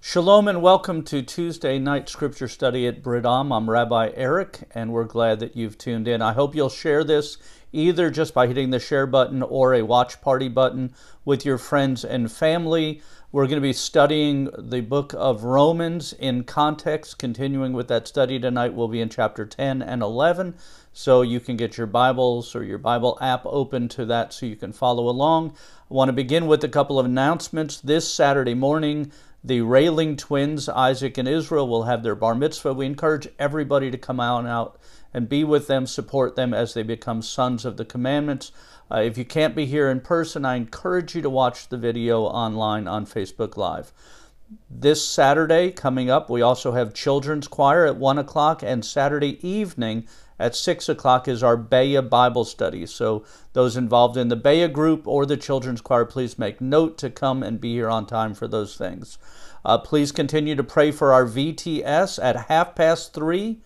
Shalom and welcome to Tuesday night scripture study at Brit-Am. I'm Rabbi Eric, and we're glad that you've tuned in. I hope you'll share this either just by hitting the share button or a watch party button with your friends and family. We're going to be studying the book of Romans in context. Continuing with that study tonight, we'll be in chapter 10 and 11. So you can get your Bibles or your Bible app open to that so you can follow along. I want to begin with a couple of announcements. This Saturday morning, the Railing twins, Isaac and Israel, will have their bar mitzvah. We encourage everybody to come out and out and be with them, support them as they become sons of the commandments. Uh, if you can't be here in person, I encourage you to watch the video online on Facebook Live. This Saturday coming up, we also have children's choir at 1 o'clock, and Saturday evening at 6 o'clock is our Bea Bible study. So, those involved in the Bea group or the children's choir, please make note to come and be here on time for those things. Uh, please continue to pray for our VTS at half past 3.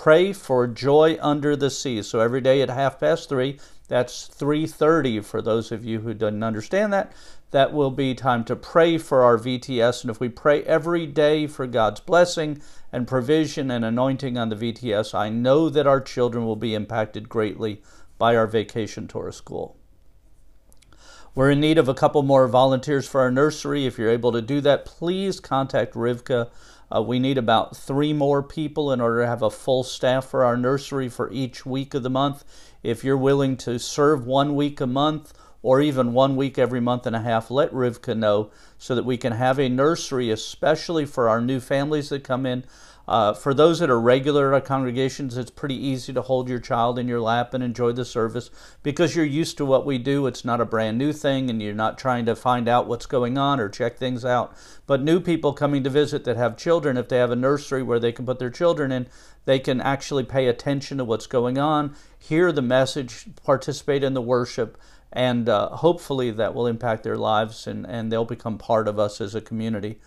Pray for joy under the sea. So, every day at half past 3, that's 3:30 for those of you who didn't understand that. That will be time to pray for our VTS and if we pray every day for God's blessing and provision and anointing on the VTS, I know that our children will be impacted greatly by our vacation Torah school. We're in need of a couple more volunteers for our nursery. If you're able to do that, please contact Rivka. Uh, we need about three more people in order to have a full staff for our nursery for each week of the month. If you're willing to serve one week a month or even one week every month and a half, let Rivka know so that we can have a nursery, especially for our new families that come in. Uh, for those that are regular at congregations, it's pretty easy to hold your child in your lap and enjoy the service because you're used to what we do. It's not a brand new thing and you're not trying to find out what's going on or check things out. But new people coming to visit that have children, if they have a nursery where they can put their children in, they can actually pay attention to what's going on, hear the message, participate in the worship, and uh, hopefully that will impact their lives and, and they'll become part of us as a community.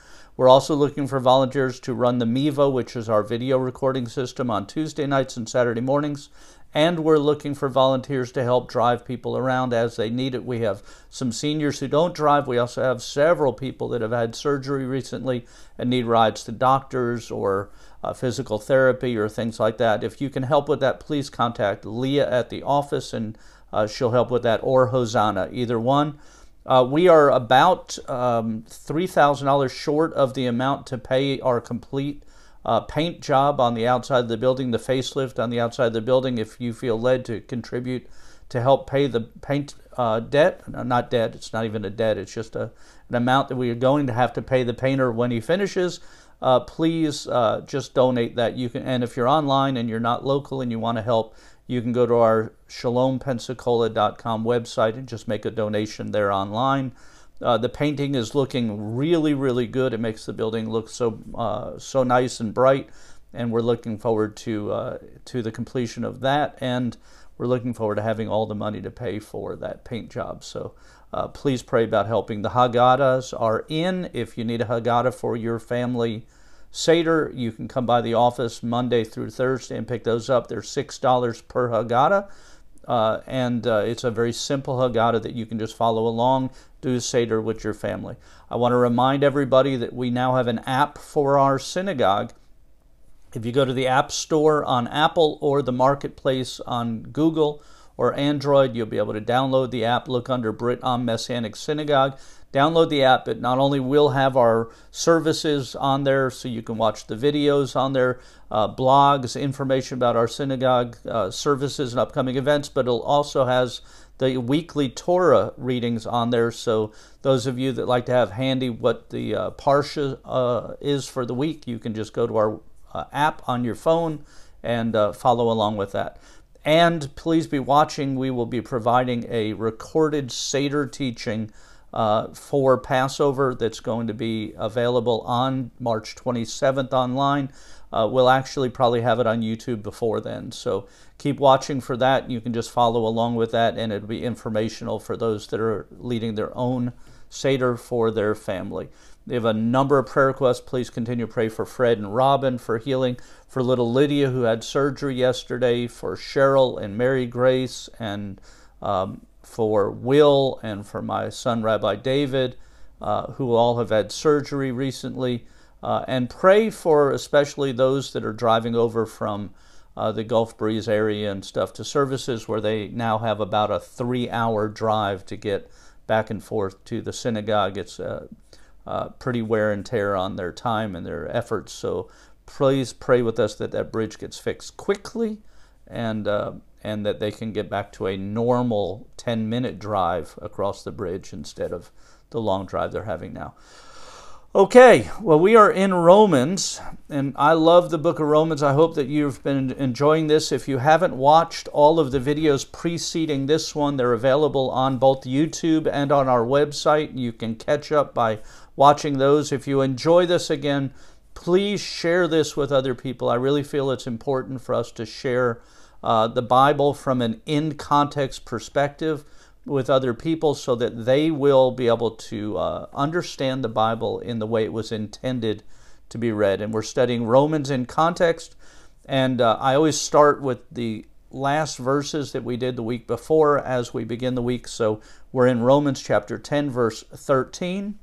We're also looking for volunteers to run the Mevo, which is our video recording system, on Tuesday nights and Saturday mornings. And we're looking for volunteers to help drive people around as they need it. We have some seniors who don't drive. We also have several people that have had surgery recently and need rides to doctors or uh, physical therapy or things like that. If you can help with that, please contact Leah at the office and uh, she'll help with that, or Hosanna, either one. Uh, we are about um, $3,000 short of the amount to pay our complete uh, paint job on the outside of the building, the facelift on the outside of the building. If you feel led to contribute to help pay the paint uh, debt, not debt, it's not even a debt, it's just a, an amount that we are going to have to pay the painter when he finishes. Uh, please uh, just donate that. You can, and if you're online and you're not local and you want to help, you can go to our shalompensacola.com website and just make a donation there online. Uh, the painting is looking really, really good. It makes the building look so uh, so nice and bright, and we're looking forward to uh, to the completion of that. And we're looking forward to having all the money to pay for that paint job. So uh, please pray about helping. The Haggadahs are in. If you need a Haggadah for your family Seder, you can come by the office Monday through Thursday and pick those up. They're $6 per Haggadah. Uh, and uh, it's a very simple Haggadah that you can just follow along, do Seder with your family. I want to remind everybody that we now have an app for our synagogue. If you go to the App Store on Apple or the Marketplace on Google or Android, you'll be able to download the app, look under Brit-Am Messianic Synagogue. Download the app. It not only will have our services on there so you can watch the videos on there, uh, blogs, information about our synagogue uh, services and upcoming events, but it also has the weekly Torah readings on there. So those of you that like to have handy what the uh, Parsha uh, is for the week, you can just go to our uh, app on your phone and uh, follow along with that. And please be watching. We will be providing a recorded Seder teaching uh, for Passover that's going to be available on March 27th online. Uh, we'll actually probably have it on YouTube before then. So keep watching for that. You can just follow along with that, and it'll be informational for those that are leading their own Seder for their family. They have a number of prayer requests. Please continue to pray for Fred and Robin for healing, for little Lydia who had surgery yesterday, for Cheryl and Mary Grace, and um, for Will and for my son, Rabbi David, uh, who all have had surgery recently. Uh, and pray for especially those that are driving over from uh, the Gulf Breeze area and stuff to services where they now have about a three hour drive to get back and forth to the synagogue. It's uh, uh, pretty wear and tear on their time and their efforts. So please pray with us that that bridge gets fixed quickly and, uh, and that they can get back to a normal 10 minute drive across the bridge instead of the long drive they're having now. Okay, well, we are in Romans, and I love the book of Romans. I hope that you've been enjoying this. If you haven't watched all of the videos preceding this one, they're available on both YouTube and on our website. You can catch up by watching those. If you enjoy this again, please share this with other people. I really feel it's important for us to share uh, the Bible from an in context perspective with other people so that they will be able to uh, understand the Bible in the way it was intended to be read. And we're studying Romans in context. And uh, I always start with the last verses that we did the week before as we begin the week. So we're in Romans chapter 10, verse 13.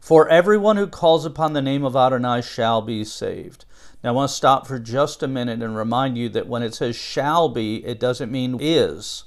For everyone who calls upon the name of Adonai shall be saved. Now, I want to stop for just a minute and remind you that when it says shall be, it doesn't mean is.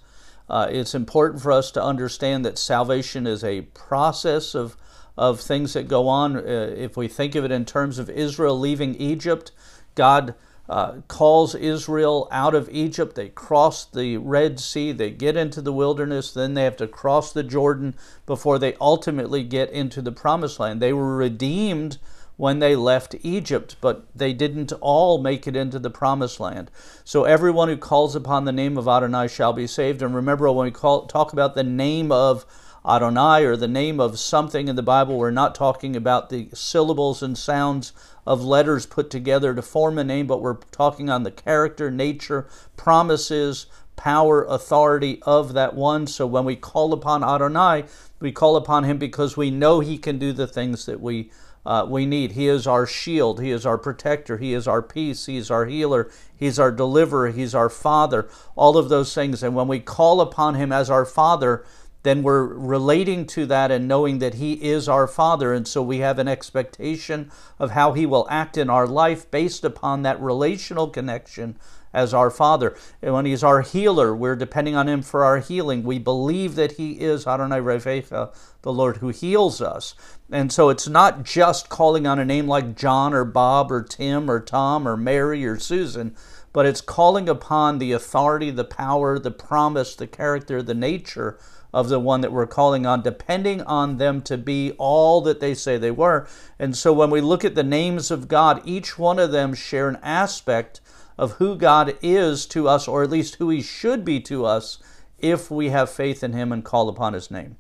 Uh, it's important for us to understand that salvation is a process of, of things that go on. Uh, if we think of it in terms of Israel leaving Egypt, God uh, calls Israel out of Egypt. They cross the Red Sea, they get into the wilderness, then they have to cross the Jordan before they ultimately get into the promised land. They were redeemed when they left Egypt, but they didn't all make it into the promised land. So everyone who calls upon the name of Adonai shall be saved. And remember, when we call, talk about the name of Adonai or the name of something in the Bible, we're not talking about the syllables and sounds of letters put together to form a name, but we're talking on the character, nature, promises, power, authority of that one. So when we call upon Adonai, we call upon him because we know he can do the things that we uh, we need. He is our shield. He is our protector. He is our peace. He is our healer. He's our deliverer. He's our father. All of those things. And when we call upon Him as our father, then we're relating to that and knowing that He is our Father. And so we have an expectation of how He will act in our life based upon that relational connection as our Father. And when He's our healer, we're depending on Him for our healing. We believe that He is Adonai Rofecha, the Lord who heals us. And so it's not just calling on a name like John or Bob or Tim or Tom or Mary or Susan, but it's calling upon the authority, the power, the promise, the character, the nature of the one that we're calling on, depending on them to be all that they say they were. And so when we look at the names of God, each one of them share an aspect of who God is to us, or at least who He should be to us, if we have faith in Him and call upon His name.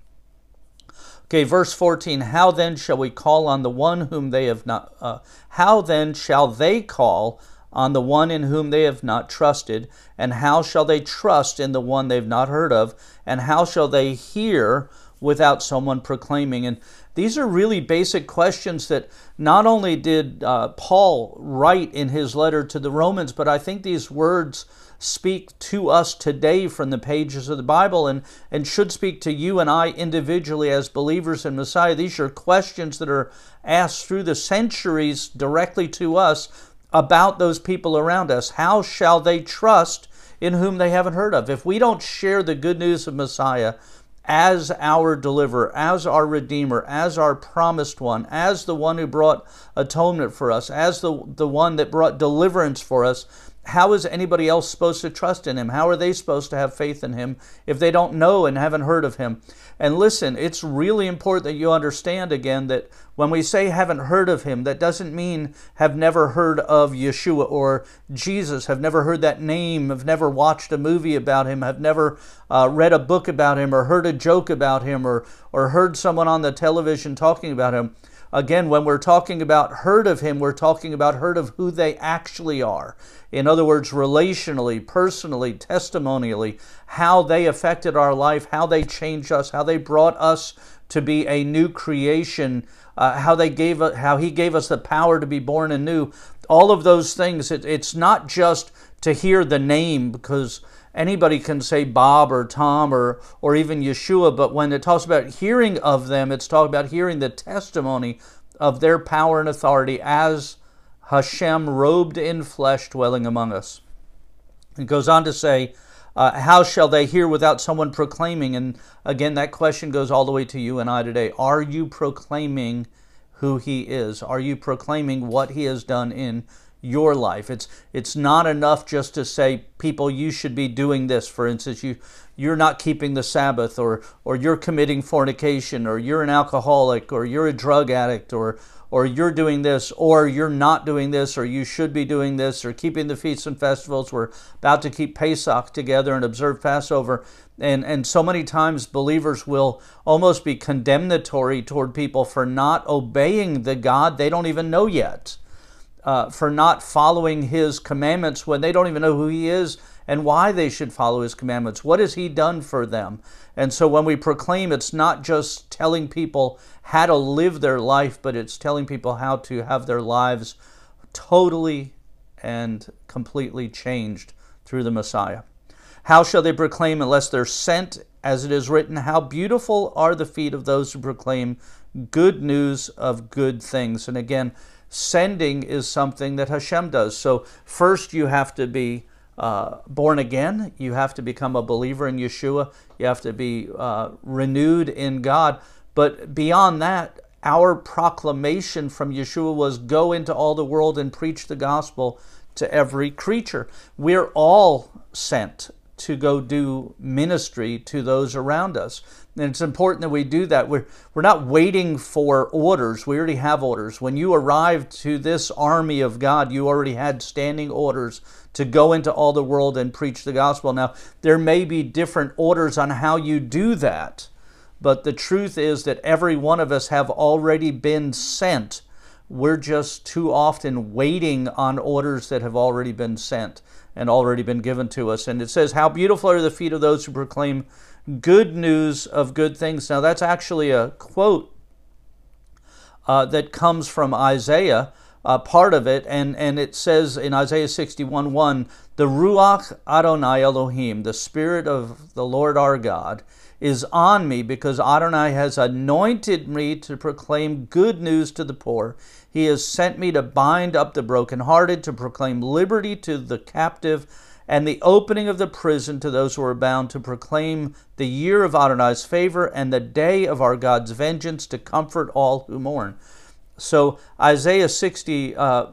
Okay, verse 14, how then shall we call on the one whom they have not, uh, how then shall they call on the one in whom they have not trusted? And how shall they trust in the one they've not heard of? And how shall they hear without someone proclaiming? And these are really basic questions that not only did uh, Paul write in his letter to the Romans, but I think these words speak to us today from the pages of the Bible and, and should speak to you and I individually as believers in Messiah. These are questions that are asked through the centuries directly to us about those people around us. How shall they trust in whom they haven't heard of? If we don't share the good news of Messiah, as our deliverer, as our redeemer, as our promised one, as the one who brought atonement for us, as the, the one that brought deliverance for us, how is anybody else supposed to trust in him? How are they supposed to have faith in him if they don't know and haven't heard of him? And listen, it's really important that you understand again that when we say haven't heard of him, that doesn't mean have never heard of Yeshua or Jesus, have never heard that name, have never watched a movie about him, have never uh, read a book about him or heard a joke about him or, or heard someone on the television talking about him. Again, when we're talking about heard of him, we're talking about heard of who they actually are. In other words, relationally, personally, testimonially, how they affected our life, how they changed us, how they brought us to be a new creation, uh, how they gave how he gave us the power to be born anew. All of those things. It, it's not just to hear the name because anybody can say Bob or Tom or, or even Yeshua, but when it talks about hearing of them, it's talking about hearing the testimony of their power and authority as Hashem robed in flesh dwelling among us. It goes on to say, uh, How shall they hear without someone proclaiming? And again, that question goes all the way to you and I today. Are you proclaiming who He is? Are you proclaiming what He has done in your life? It's it's not enough just to say, people, you should be doing this. For instance, you you're not keeping the Sabbath, or or you're committing fornication, or you're an alcoholic, or you're a drug addict, or or you're doing this, or you're not doing this, or you should be doing this, or keeping the feasts and festivals. We're about to keep Pesach together and observe Passover. And, and so many times believers will almost be condemnatory toward people for not obeying the God they don't even know yet, uh, for not following His commandments when they don't even know who He is and why they should follow his commandments. What has he done for them? And so when we proclaim, it's not just telling people how to live their life, but it's telling people how to have their lives totally and completely changed through the Messiah. How shall they proclaim unless they're sent? As it is written, How beautiful are the feet of those who proclaim good news of good things. And again, sending is something that Hashem does. So first you have to be uh, born again. You have to become a believer in Yeshua. You have to be uh, renewed in God. But beyond that, our proclamation from Yeshua was go into all the world and preach the gospel to every creature. We're all sent to go do ministry to those around us. And it's important that we do that. We're, we're not waiting for orders. We already have orders. When you arrived to this army of God, you already had standing orders to go into all the world and preach the gospel. Now, there may be different orders on how you do that, but the truth is that every one of us have already been sent. We're just too often waiting on orders that have already been sent and already been given to us. And it says, How beautiful are the feet of those who proclaim good news of good things. Now, that's actually a quote uh, that comes from Isaiah uh, part of it, and, and it says in Isaiah 61 1, the Ruach Adonai Elohim, the Spirit of the Lord our God, is on me because Adonai has anointed me to proclaim good news to the poor. He has sent me to bind up the brokenhearted, to proclaim liberty to the captive, and the opening of the prison to those who are bound, to proclaim the year of Adonai's favor and the day of our God's vengeance, to comfort all who mourn. So Isaiah 60, uh,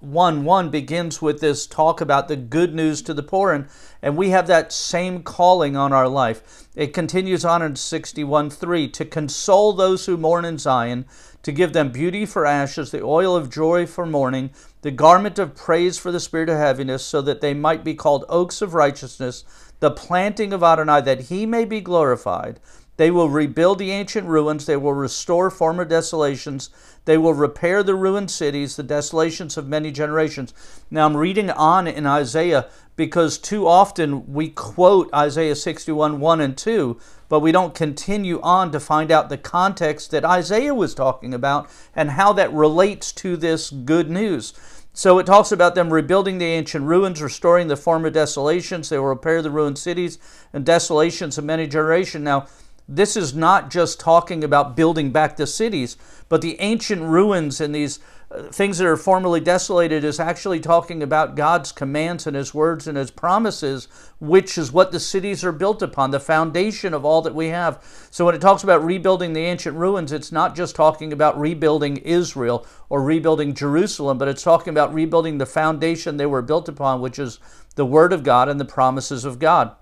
1 1 begins with this talk about the good news to the poor, and, and we have that same calling on our life. It continues on in 61 3 to console those who mourn in Zion, to give them beauty for ashes, the oil of joy for mourning, the garment of praise for the spirit of heaviness, so that they might be called oaks of righteousness, the planting of Adonai, that he may be glorified. They will rebuild the ancient ruins. They will restore former desolations. They will repair the ruined cities, the desolations of many generations. Now, I'm reading on in Isaiah because too often we quote Isaiah 61 1 and 2, but we don't continue on to find out the context that Isaiah was talking about and how that relates to this good news. So it talks about them rebuilding the ancient ruins, restoring the former desolations. They will repair the ruined cities and desolations of many generations. Now, this is not just talking about building back the cities, but the ancient ruins and these uh, things that are formerly desolated is actually talking about God's commands and His words and His promises, which is what the cities are built upon, the foundation of all that we have. So when it talks about rebuilding the ancient ruins, it's not just talking about rebuilding Israel or rebuilding Jerusalem, but it's talking about rebuilding the foundation they were built upon, which is the Word of God and the promises of God.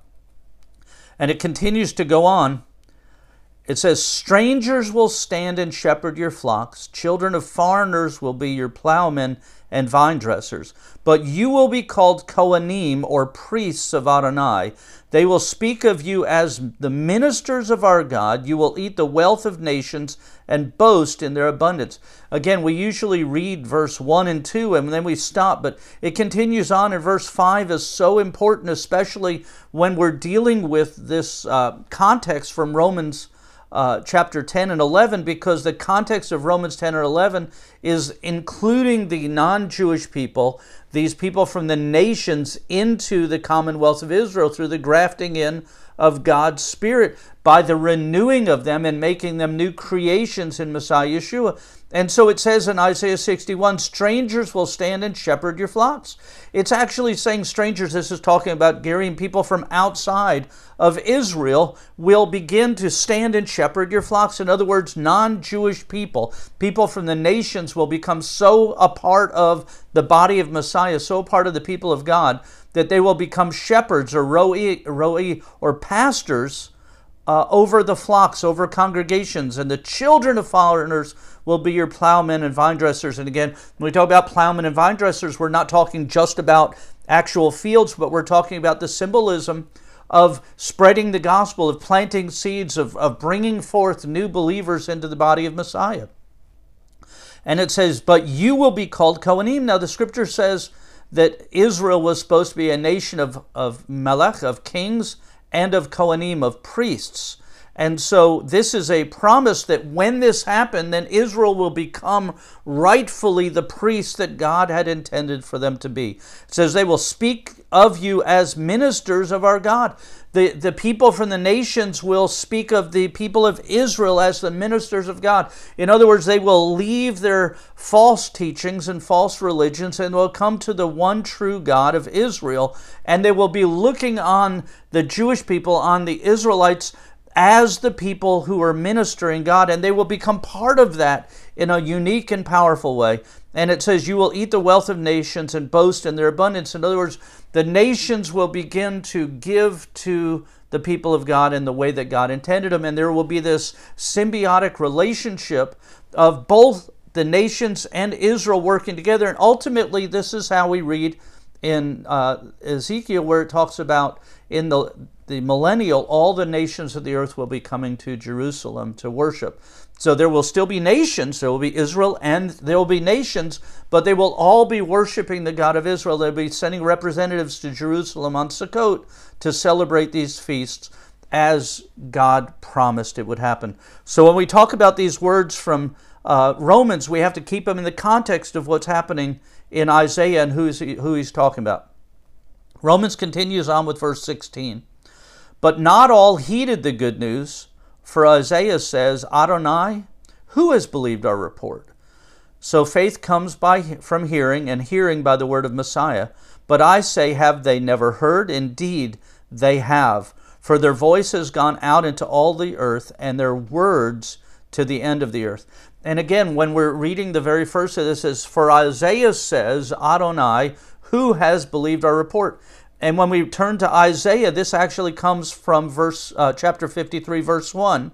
And it continues to go on it says, Strangers will stand and shepherd your flocks, children of foreigners will be your plowmen and vine dressers. But you will be called Kohanim, or priests of Adonai. They will speak of you as the ministers of our God. You will eat the wealth of nations and boast in their abundance. Again, we usually read verse 1 and 2 and then we stop, but it continues on and verse 5 is so important, especially when we're dealing with this uh, context from Romans uh, chapter 10 and 11 because the context of Romans 10 or 11 is including the non Jewish people, these people from the nations, into the commonwealth of Israel through the grafting in of God's Spirit by the renewing of them and making them new creations in Messiah Yeshua. And so it says in Isaiah 61 strangers will stand and shepherd your flocks. It's actually saying strangers, this is talking about gearing people from outside of Israel will begin to stand and shepherd your flocks. In other words, non Jewish people, people from the nations will become so a part of the body of Messiah, so a part of the people of God, that they will become shepherds or roi, roi or pastors uh, over the flocks, over congregations, and the children of foreigners will be your plowmen and vine dressers. And again, when we talk about plowmen and vine dressers, we're not talking just about actual fields, but we're talking about the symbolism of spreading the gospel, of planting seeds, of, of bringing forth new believers into the body of Messiah. And it says, But you will be called Kohanim. Now, the scripture says that Israel was supposed to be a nation of, of Melech, of kings, and of Kohanim, of priests. And so this is a promise that when this happened, then Israel will become rightfully the priests that God had intended for them to be. It says they will speak of you as ministers of our God. The, the people from the nations will speak of the people of Israel as the ministers of God. In other words, they will leave their false teachings and false religions and will come to the one true God of Israel. And they will be looking on the Jewish people, on the Israelites, as the people who are ministering God, and they will become part of that in a unique and powerful way. And it says, You will eat the wealth of nations and boast in their abundance. In other words, the nations will begin to give to the people of God in the way that God intended them. And there will be this symbiotic relationship of both the nations and Israel working together. And ultimately, this is how we read in uh, Ezekiel, where it talks about in the the millennial, all the nations of the earth will be coming to Jerusalem to worship. So there will still be nations. There will be Israel and there will be nations, but they will all be worshiping the God of Israel. They'll be sending representatives to Jerusalem on Sukkot to celebrate these feasts as God promised it would happen. So when we talk about these words from uh, Romans, we have to keep them in the context of what's happening in Isaiah and who's he, who he's talking about. Romans continues on with verse 16. But not all heeded the good news, for Isaiah says, Adonai, who has believed our report? So faith comes by from hearing, and hearing by the word of Messiah. But I say, have they never heard? Indeed, they have. For their voice has gone out into all the earth, and their words to the end of the earth. And again, when we're reading the very first of this, is for Isaiah says, Adonai, who has believed our report? And when we turn to Isaiah, this actually comes from verse uh, chapter 53, verse 1,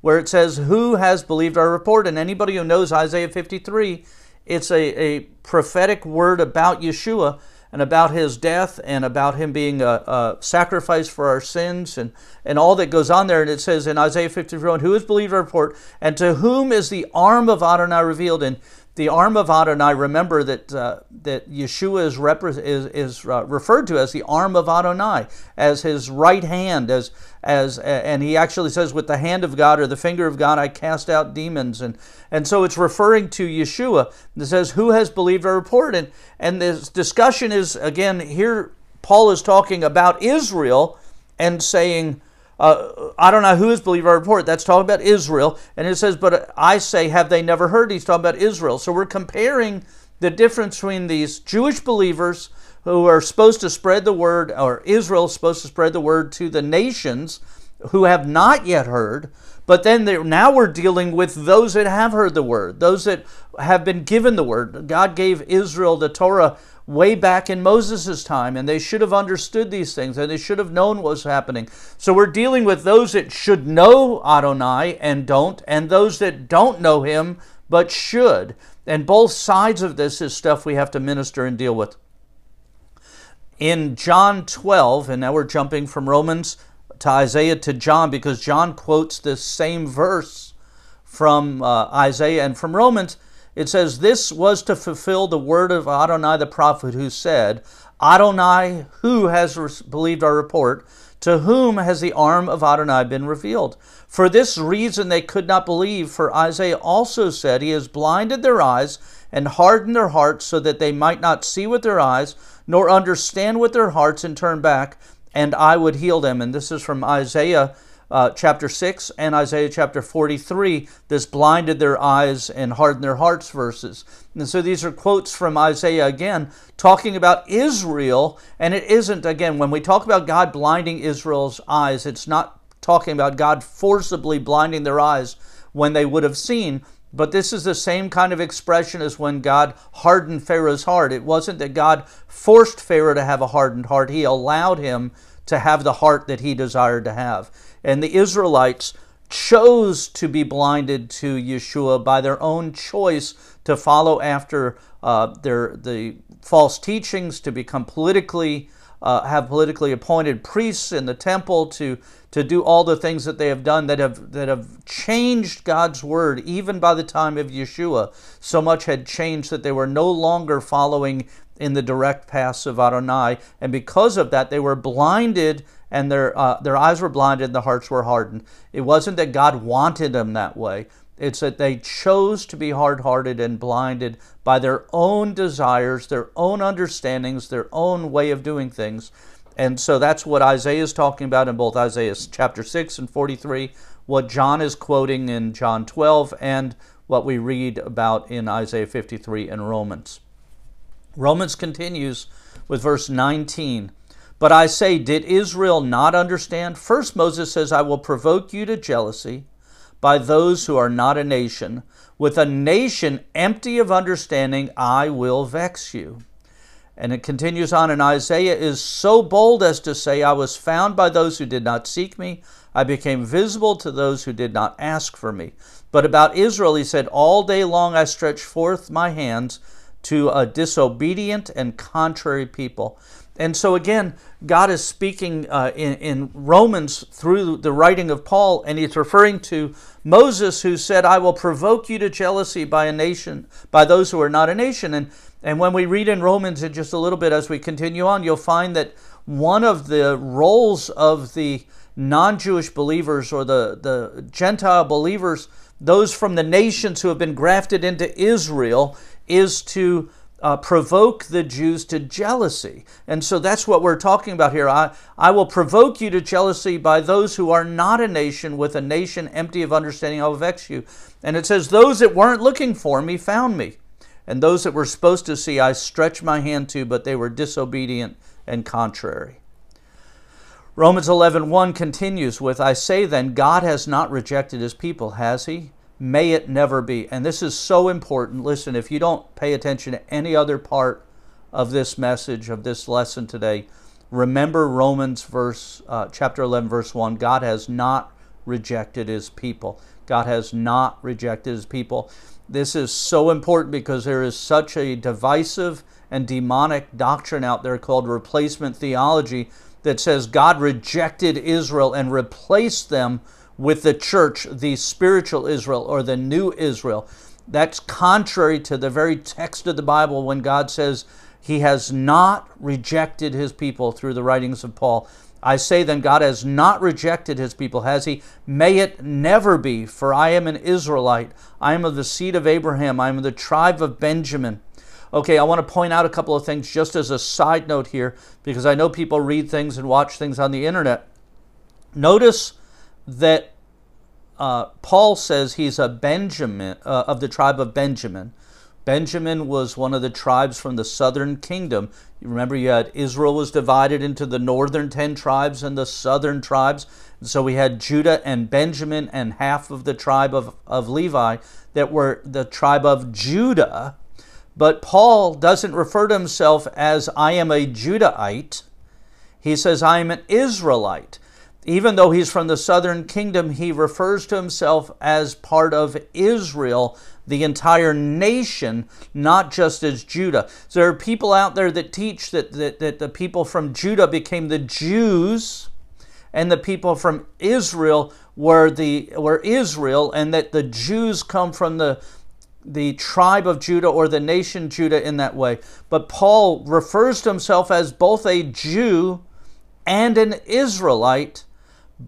where it says, Who has believed our report? And anybody who knows Isaiah 53, it's a, a prophetic word about Yeshua and about his death and about him being a, a, sacrifice for our sins and, and all that goes on there. And it says in Isaiah 53, Who has believed our report? And to whom is the arm of Adonai revealed? And the arm of Adonai, remember that, uh, that Yeshua is, repre- is, is uh, referred to as the arm of Adonai, as his right hand, as, as, and he actually says, with the hand of God or the finger of God, I cast out demons. And, and so it's referring to Yeshua. It says, Who has believed our report? And, and this discussion is, again, here Paul is talking about Israel and saying, uh, I don't know who is has believed our report. That's talking about Israel. And it says, But I say, have they never heard? He's talking about Israel. So we're comparing the difference between these Jewish believers who are supposed to spread the word, or Israel is supposed to spread the word to the nations who have not yet heard. But then now we're dealing with those that have heard the word, those that have been given the word. God gave Israel the Torah way back in Moses' time, and they should have understood these things, and they should have known what was happening. So we're dealing with those that should know Adonai and don't, and those that don't know him but should. And both sides of this is stuff we have to minister and deal with. In John 12, and now we're jumping from Romans to Isaiah to John because John quotes this same verse from uh, Isaiah and from Romans. It says, This was to fulfill the word of Adonai the prophet, who said, Adonai, who has believed our report? To whom has the arm of Adonai been revealed? For this reason they could not believe, for Isaiah also said, He has blinded their eyes and hardened their hearts, so that they might not see with their eyes, nor understand with their hearts, and turn back, and I would heal them. And this is from Isaiah uh, chapter 6 and Isaiah chapter 43, this blinded their eyes and hardened their hearts verses. And so these are quotes from Isaiah again, talking about Israel. And it isn't, again, when we talk about God blinding Israel's eyes, it's not talking about God forcibly blinding their eyes when they would have seen. But this is the same kind of expression as when God hardened Pharaoh's heart. It wasn't that God forced Pharaoh to have a hardened heart, He allowed him to have the heart that he desired to have. And the Israelites chose to be blinded to Yeshua by their own choice to follow after uh, their the false teachings, to become politically uh, have politically appointed priests in the temple, to to do all the things that they have done that have that have changed God's word even by the time of Yeshua. So much had changed that they were no longer following in the direct paths of Adonai, and because of that, they were blinded and their uh, their eyes were blinded and the hearts were hardened. It wasn't that God wanted them that way. It's that they chose to be hard hearted and blinded by their own desires, their own understandings, their own way of doing things. And so that's what Isaiah is talking about in both Isaiah chapter 6 and 43, what John is quoting in John 12, and what we read about in Isaiah 53 and Romans. Romans continues with verse 19. But I say, did Israel not understand? First, Moses says, I will provoke you to jealousy by those who are not a nation. With a nation empty of understanding, I will vex you. And it continues on, and Isaiah is so bold as to say, I was found by those who did not seek me. I became visible to those who did not ask for me. But about Israel, he said, All day long I stretched forth my hands to a disobedient and contrary people. And so again, God is speaking uh, in, in Romans through the writing of Paul, and he's referring to Moses, who said, "I will provoke you to jealousy by a nation, by those who are not a nation." And and when we read in Romans in just a little bit as we continue on, you'll find that one of the roles of the non-Jewish believers or the the Gentile believers, those from the nations who have been grafted into Israel, is to uh, provoke the Jews to jealousy. And so that's what we're talking about here. I, I will provoke you to jealousy by those who are not a nation, with a nation empty of understanding, I will vex you. And it says, Those that weren't looking for me found me. And those that were supposed to see, I stretched my hand to, but they were disobedient and contrary. Romans 11:1 continues with I say then God has not rejected his people has he May it never be. And this is so important. Listen, if you don't pay attention to any other part of this message, of this lesson today, remember Romans verse uh, chapter 11 verse 1. God has not rejected his people. God has not rejected his people. This is so important because there is such a divisive and demonic doctrine out there called replacement theology that says God rejected Israel and replaced them with the church, the spiritual Israel or the new Israel. That's contrary to the very text of the Bible when God says he has not rejected his people through the writings of Paul. I say then, God has not rejected his people, has he? May it never be, for I am an Israelite. I am of the seed of Abraham. I am of the tribe of Benjamin. Okay, I want to point out a couple of things just as a side note here, because I know people read things and watch things on the internet. Notice that uh, Paul says he's a Benjamin uh, of the tribe of Benjamin. Benjamin was one of the tribes from the southern kingdom. You remember, you had Israel was divided into the northern ten tribes and the southern tribes. And so we had Judah and Benjamin and half of the tribe of, of Levi that were the tribe of Judah. But Paul doesn't refer to himself as I am a Judahite. He says, I am an Israelite even though he's from the southern kingdom, he refers to himself as part of Israel, the entire nation, not just as Judah. So there are people out there that teach that, that, that the people from Judah became the Jews and the people from Israel were the were Israel, and that the Jews come from the the tribe of Judah or the nation Judah in that way. But Paul refers to himself as both a Jew and an Israelite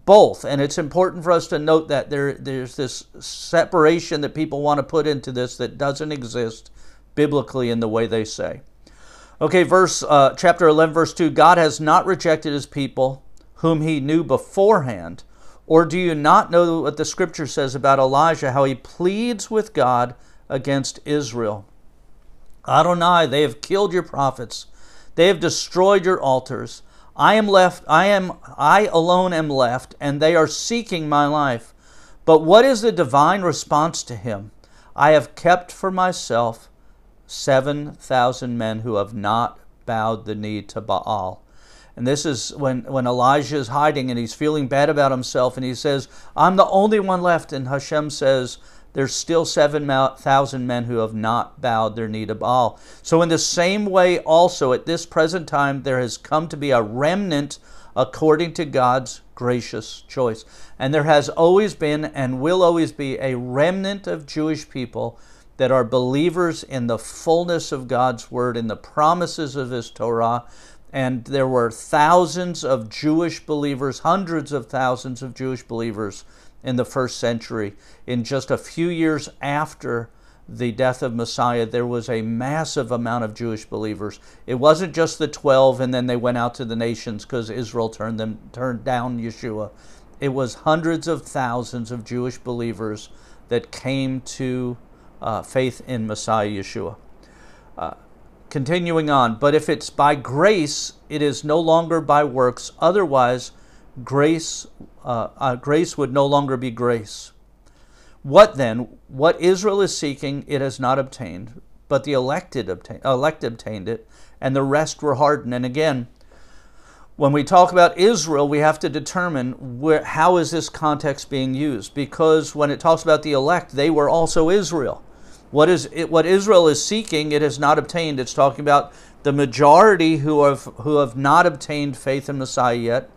both. And it's important for us to note that there, there's this separation that people want to put into this that doesn't exist biblically in the way they say. Okay, verse uh, chapter 11, verse 2 God has not rejected his people whom he knew beforehand. Or do you not know what the scripture says about Elijah, how he pleads with God against Israel? Adonai, they have killed your prophets. They have destroyed your altars. I am left, I am I alone am left, and they are seeking my life. But what is the divine response to him? I have kept for myself 7,000 men who have not bowed the knee to Baal. And this is when, when Elijah is hiding and he's feeling bad about himself and he says, I'm the only one left. And Hashem says, There's still 7,000 men who have not bowed their knee to Baal. So, in the same way, also at this present time, there has come to be a remnant according to God's gracious choice. And there has always been and will always be a remnant of Jewish people that are believers in the fullness of God's word, in the promises of His Torah. And there were thousands of Jewish believers, hundreds of thousands of Jewish believers in the first century. In just a few years after the death of Messiah, there was a massive amount of Jewish believers. It wasn't just the 12 and then they went out to the nations because Israel turned them turned down Yeshua. It was hundreds of thousands of Jewish believers that came to uh, faith in Messiah Yeshua. Uh, continuing on, but if it's by grace, it is no longer by works. Otherwise, grace uh, uh, grace would no longer be grace. What then? What Israel is seeking, it has not obtained, but the elected elect obtained it, and the rest were hardened. And again, when we talk about Israel, we have to determine where, how is this context being used? Because when it talks about the elect, they were also Israel. What is it, what Israel is seeking, it has not obtained. It's talking about the majority who have who have not obtained faith in Messiah yet,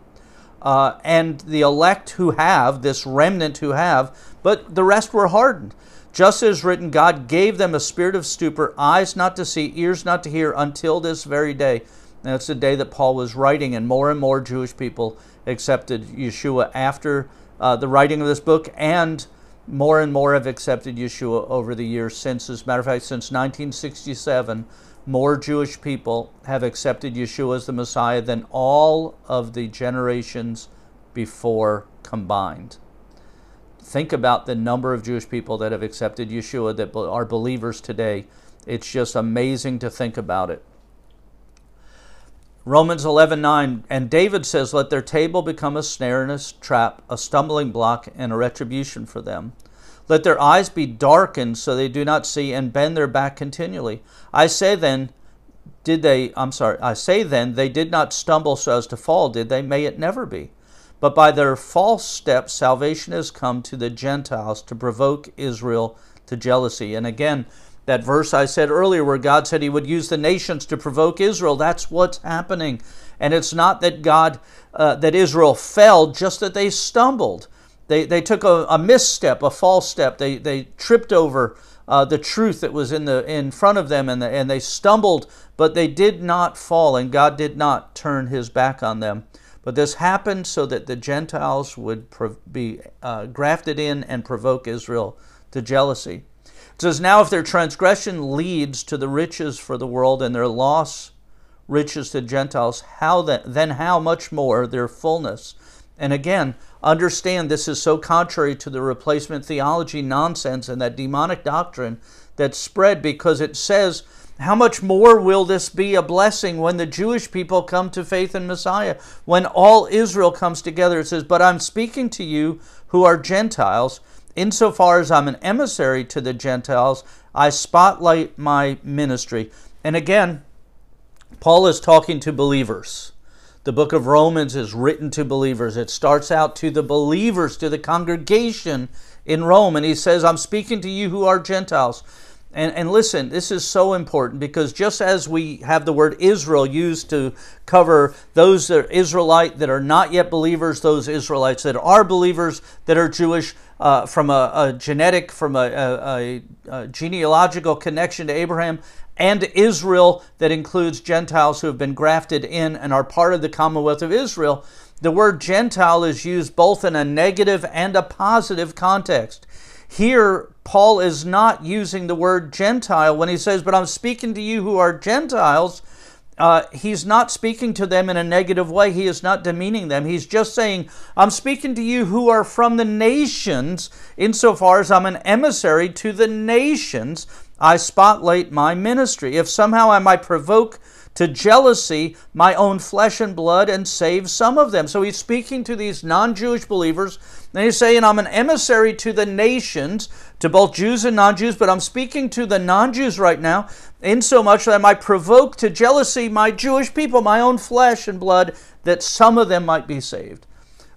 uh, and the elect who have this remnant who have, but the rest were hardened. Just as written, God gave them a spirit of stupor, eyes not to see, ears not to hear, until this very day. And that's the day that Paul was writing, and more and more Jewish people accepted Yeshua after uh, the writing of this book and more and more have accepted Yeshua over the years since. As a matter of fact, since 1967, more Jewish people have accepted Yeshua as the Messiah than all of the generations before combined. Think about the number of Jewish people that have accepted Yeshua that are believers today. It's just amazing to think about it. Romans 11:9 and David says let their table become a snare and a trap a stumbling block and a retribution for them let their eyes be darkened so they do not see and bend their back continually I say then did they I'm sorry I say then they did not stumble so as to fall did they may it never be but by their false steps salvation has come to the Gentiles to provoke Israel to jealousy and again that verse I said earlier, where God said He would use the nations to provoke Israel, that's what's happening. And it's not that God, uh, that Israel fell, just that they stumbled. They, they took a, a misstep, a false step. They, they tripped over uh, the truth that was in, the, in front of them and, the, and they stumbled, but they did not fall, and God did not turn His back on them. But this happened so that the Gentiles would be uh, grafted in and provoke Israel to jealousy. It says, Now if their transgression leads to the riches for the world and their loss riches to Gentiles, how then, then how much more their fullness? And again, understand this is so contrary to the replacement theology nonsense and that demonic doctrine that's spread because it says, how much more will this be a blessing when the Jewish people come to faith in Messiah? When all Israel comes together, it says, But I'm speaking to you who are Gentiles Insofar as I'm an emissary to the Gentiles, I spotlight my ministry. And again, Paul is talking to believers. The book of Romans is written to believers. It starts out to the believers, to the congregation in Rome. And he says, I'm speaking to you who are Gentiles. And, and listen, this is so important because just as we have the word Israel used to cover those that are Israelite that are not yet believers, those Israelites that are believers that are Jewish, uh, from a, a, genetic, from a, a, a genealogical connection to Abraham, and Israel that includes Gentiles who have been grafted in and are part of the Commonwealth of Israel. The word Gentile is used both in a negative and a positive context. Here, Paul is not using the word Gentile when he says, But I'm speaking to you who are Gentiles. uh, he's not speaking to them in a negative way. He is not demeaning them. He's just saying, I'm speaking to you who are from the nations, insofar as I'm an emissary to the nations. I spotlight my ministry. If somehow I might provoke to jealousy my own flesh and blood and save some of them. So he's speaking to these non Jewish believers, and he's saying, I'm an emissary to the nations, to both Jews and non Jews, but I'm speaking to the non Jews right now, insomuch that I might provoke to jealousy my Jewish people, my own flesh and blood, that some of them might be saved.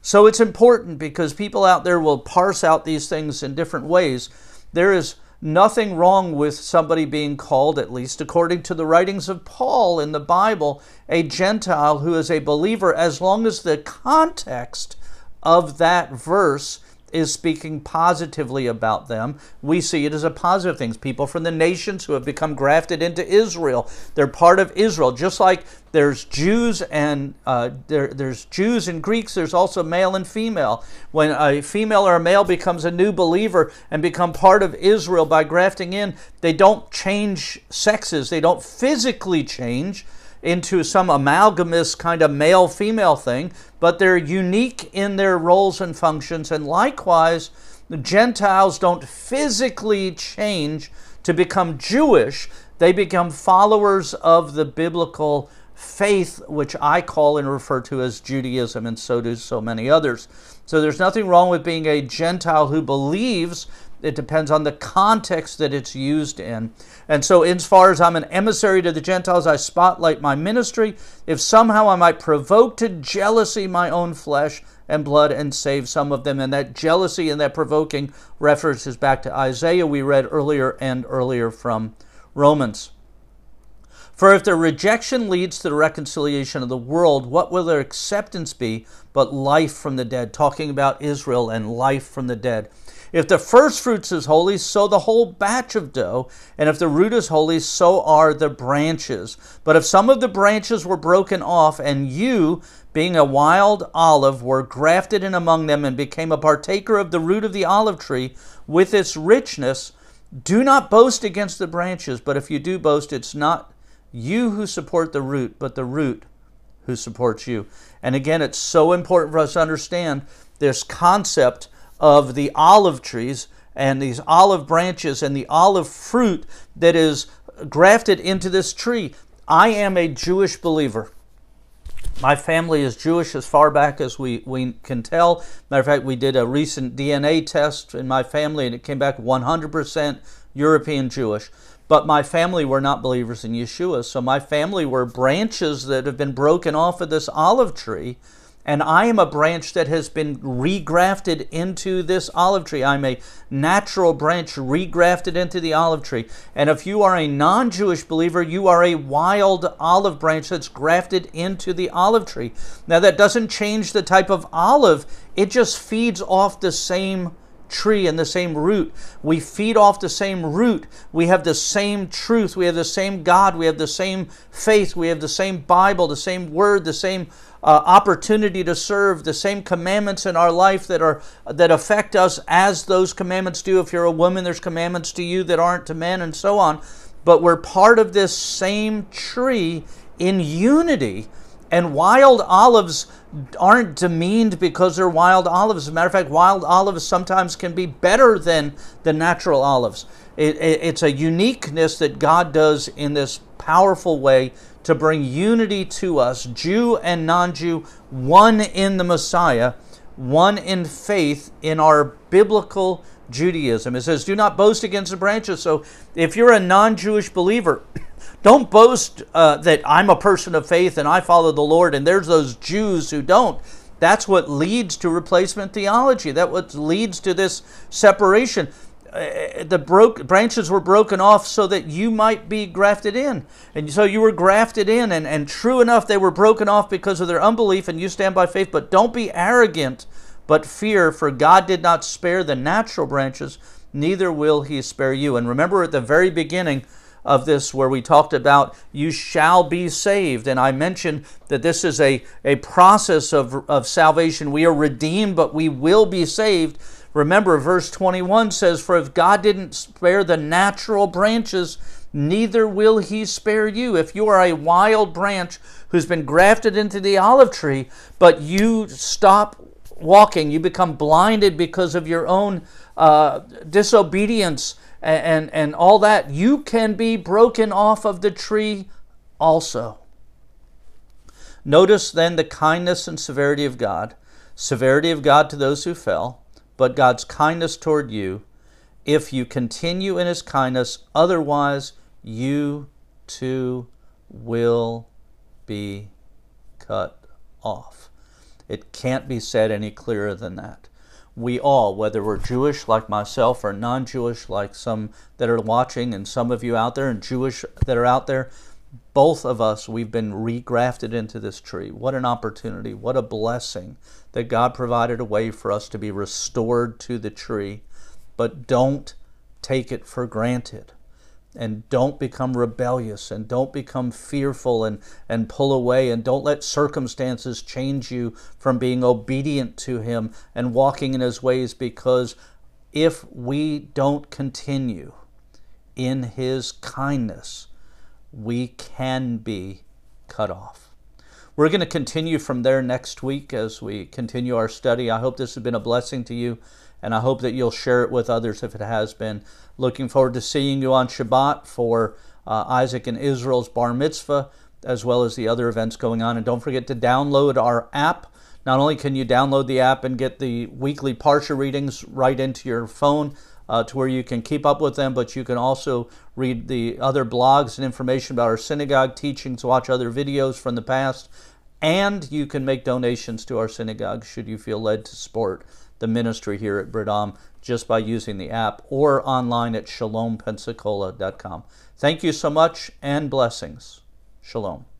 So it's important because people out there will parse out these things in different ways. There is nothing wrong with somebody being called, at least according to the writings of Paul in the Bible, a Gentile who is a believer, as long as the context of that verse is speaking positively about them. We see it as a positive thing. People from the nations who have become grafted into Israel. They're part of Israel, just like there's Jews and uh, there, there's Jews and Greeks. There's also male and female. When a female or a male becomes a new believer and become part of Israel by grafting in, they don't change sexes. They don't physically change into some amalgamous kind of male female thing, but they're unique in their roles and functions. And likewise, the Gentiles don't physically change to become Jewish, they become followers of the biblical faith, which I call and refer to as Judaism, and so do so many others. So there's nothing wrong with being a Gentile who believes. It depends on the context that it's used in. And so, as far as I'm an emissary to the Gentiles, I spotlight my ministry. If somehow I might provoke to jealousy my own flesh and blood and save some of them. And that jealousy and that provoking references back to Isaiah we read earlier and earlier from Romans. For if their rejection leads to the reconciliation of the world, what will their acceptance be but life from the dead? Talking about Israel and life from the dead. If the first fruits is holy, so the whole batch of dough. And if the root is holy, so are the branches. But if some of the branches were broken off, and you, being a wild olive, were grafted in among them and became a partaker of the root of the olive tree with its richness, do not boast against the branches. But if you do boast, it's not you who support the root, but the root who supports you. And again, it's so important for us to understand this concept of the olive trees and these olive branches and the olive fruit that is grafted into this tree. I am a Jewish believer. My family is Jewish as far back as we, we can tell. Matter of fact, we did a recent DNA test in my family and it came back 100% European Jewish. But my family were not believers in Yeshua. So my family were branches that have been broken off of this olive tree and I am a branch that has been regrafted into this olive tree. I'm a natural branch regrafted into the olive tree. And if you are a non Jewish believer, you are a wild olive branch that's grafted into the olive tree. Now, that doesn't change the type of olive, it just feeds off the same tree and the same root. We feed off the same root. We have the same truth. We have the same God. We have the same faith. We have the same Bible, the same word, the same uh, opportunity to serve, the same commandments in our life that are that affect us as those commandments do. If you're a woman, there's commandments to you that aren't to men, and so on. But we're part of this same tree in unity. And wild olives aren't demeaned because they're wild olives. As a matter of fact, wild olives sometimes can be better than the natural olives. It, it, it's a uniqueness that God does in this powerful way to bring unity to us, Jew and non Jew, one in the Messiah, one in faith in our biblical Judaism. It says, Do not boast against the branches. So if you're a non Jewish believer, don't boast uh, that I'm a person of faith and I follow the Lord, and there's those Jews who don't. That's what leads to replacement theology. That what leads to this separation. Uh, the broke branches were broken off so that you might be grafted in. And so you were grafted in, and, and true enough, they were broken off because of their unbelief, and you stand by faith. But don't be arrogant, but fear, for God did not spare the natural branches, neither will he spare you. And remember at the very beginning, of this where we talked about you shall be saved. And I mentioned that this is a, a process of, of salvation. We are redeemed, but we will be saved Remember, verse 21 says, For if God didn't spare the natural branches, neither will he spare you. If you are a wild branch who's been grafted into the olive tree, but you stop walking, you become blinded because of your own uh, disobedience and, and, all that, you can be broken off of the tree also. Notice then the kindness and severity of God. Severity of God to those who fell, but God's kindness toward you if you continue in his kindness. Otherwise, you too will be cut off. It can't be said any clearer than that. We all, whether we're Jewish like myself or non Jewish like some that are watching and some of you out there and Jewish that are out there, both of us, we've been regrafted into this tree. What an opportunity. What a blessing that God provided a way for us to be restored to the tree. But don't take it for granted. And don't become rebellious and don't become fearful and, and pull away and don't let circumstances change you from being obedient to Him and walking in His ways because if we don't continue in His kindness, we can be cut off. We're going to continue from there next week as we continue our study. I hope this has been a blessing to you, and I hope that you'll share it with others if it has been. Looking forward to seeing you on Shabbat for uh, Isaac and Israel's bar mitzvah, as well as the other events going on. And don't forget to download our app. Not only can you download the app and get the weekly Parsha readings right into your phone, uh, to where you can keep up with them, but you can also read the other blogs and information about our synagogue teachings, watch other videos from the past, and you can make donations to our synagogue should you feel led to support the ministry here at Brit Am just by using the app or online at shalompensacola.com. Thank you so much and blessings. Shalom.